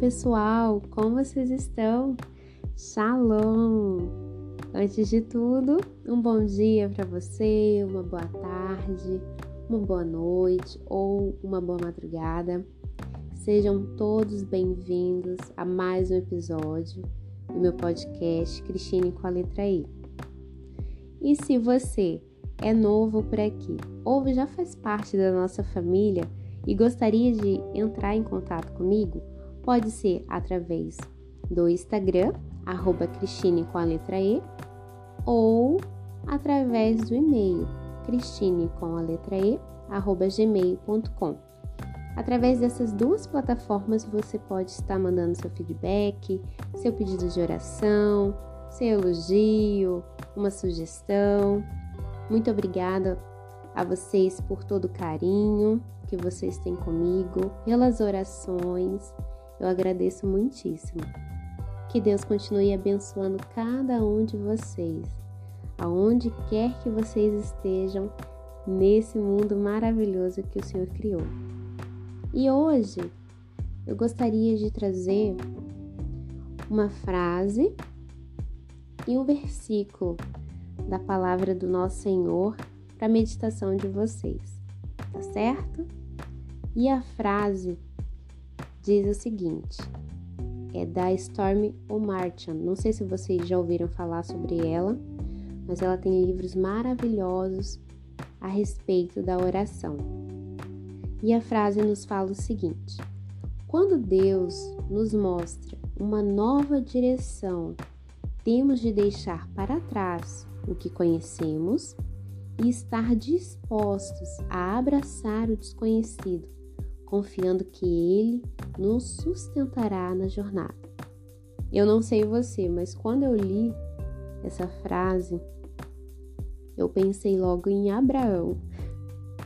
pessoal, como vocês estão? Shalom! Antes de tudo, um bom dia para você, uma boa tarde, uma boa noite ou uma boa madrugada. Sejam todos bem-vindos a mais um episódio do meu podcast Cristine com a letra E. E se você é novo por aqui ou já faz parte da nossa família e gostaria de entrar em contato comigo, pode ser através do Instagram, arroba Cristine com a letra E, ou através do e-mail, cristine com a letra E, arroba gmail.com. Através dessas duas plataformas você pode estar mandando seu feedback, seu pedido de oração, seu elogio, uma sugestão. Muito obrigada a vocês por todo o carinho que vocês têm comigo, pelas orações. Eu agradeço muitíssimo. Que Deus continue abençoando cada um de vocês, aonde quer que vocês estejam nesse mundo maravilhoso que o Senhor criou. E hoje eu gostaria de trazer uma frase e um versículo da palavra do nosso Senhor para a meditação de vocês, tá certo? E a frase diz o seguinte: é da Stormy O'Martian. Não sei se vocês já ouviram falar sobre ela, mas ela tem livros maravilhosos a respeito da oração. E a frase nos fala o seguinte: quando Deus nos mostra uma nova direção, temos de deixar para trás o que conhecemos e estar dispostos a abraçar o desconhecido, confiando que Ele nos sustentará na jornada. Eu não sei você, mas quando eu li essa frase, eu pensei logo em Abraão.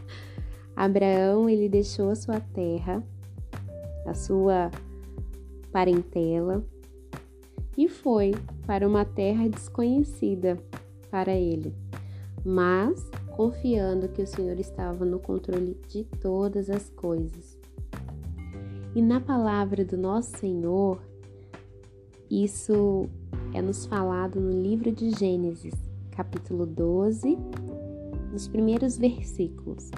Abraão, ele deixou a sua terra, a sua parentela e foi para uma terra desconhecida para ele mas confiando que o Senhor estava no controle de todas as coisas. E na palavra do nosso Senhor, isso é nos falado no livro de Gênesis, capítulo 12, nos primeiros versículos.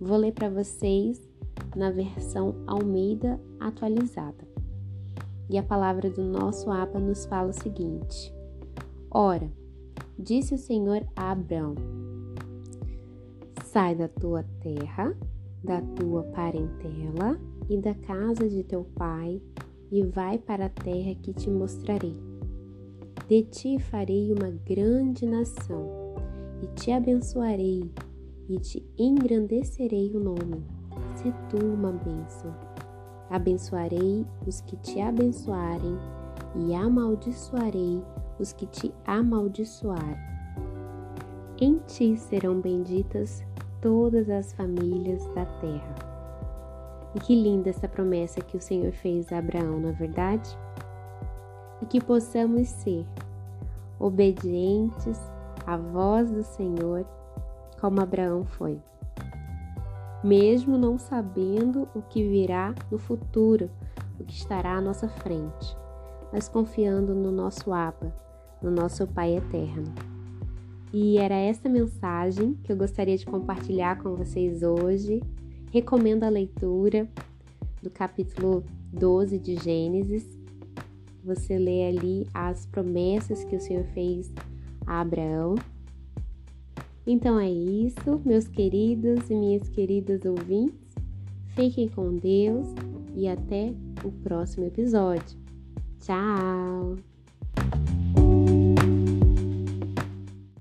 Vou ler para vocês na versão Almeida atualizada. E a palavra do nosso Abba nos fala o seguinte: Ora, Disse o Senhor a Abraão: Sai da tua terra, da tua parentela e da casa de teu pai, e vai para a terra que te mostrarei. De ti farei uma grande nação, e te abençoarei, e te engrandecerei o nome. Se tu uma bênção. Abençoarei os que te abençoarem, e amaldiçoarei os que te amaldiçoarem. Em ti serão benditas todas as famílias da terra. E que linda essa promessa que o Senhor fez a Abraão, não é verdade? E que possamos ser obedientes à voz do Senhor, como Abraão foi. Mesmo não sabendo o que virá no futuro, o que estará à nossa frente, mas confiando no nosso Abba, no nosso Pai eterno. E era essa mensagem que eu gostaria de compartilhar com vocês hoje. Recomendo a leitura do capítulo 12 de Gênesis. Você lê ali as promessas que o Senhor fez a Abraão. Então é isso, meus queridos e minhas queridas ouvintes. Fiquem com Deus e até o próximo episódio. Tchau!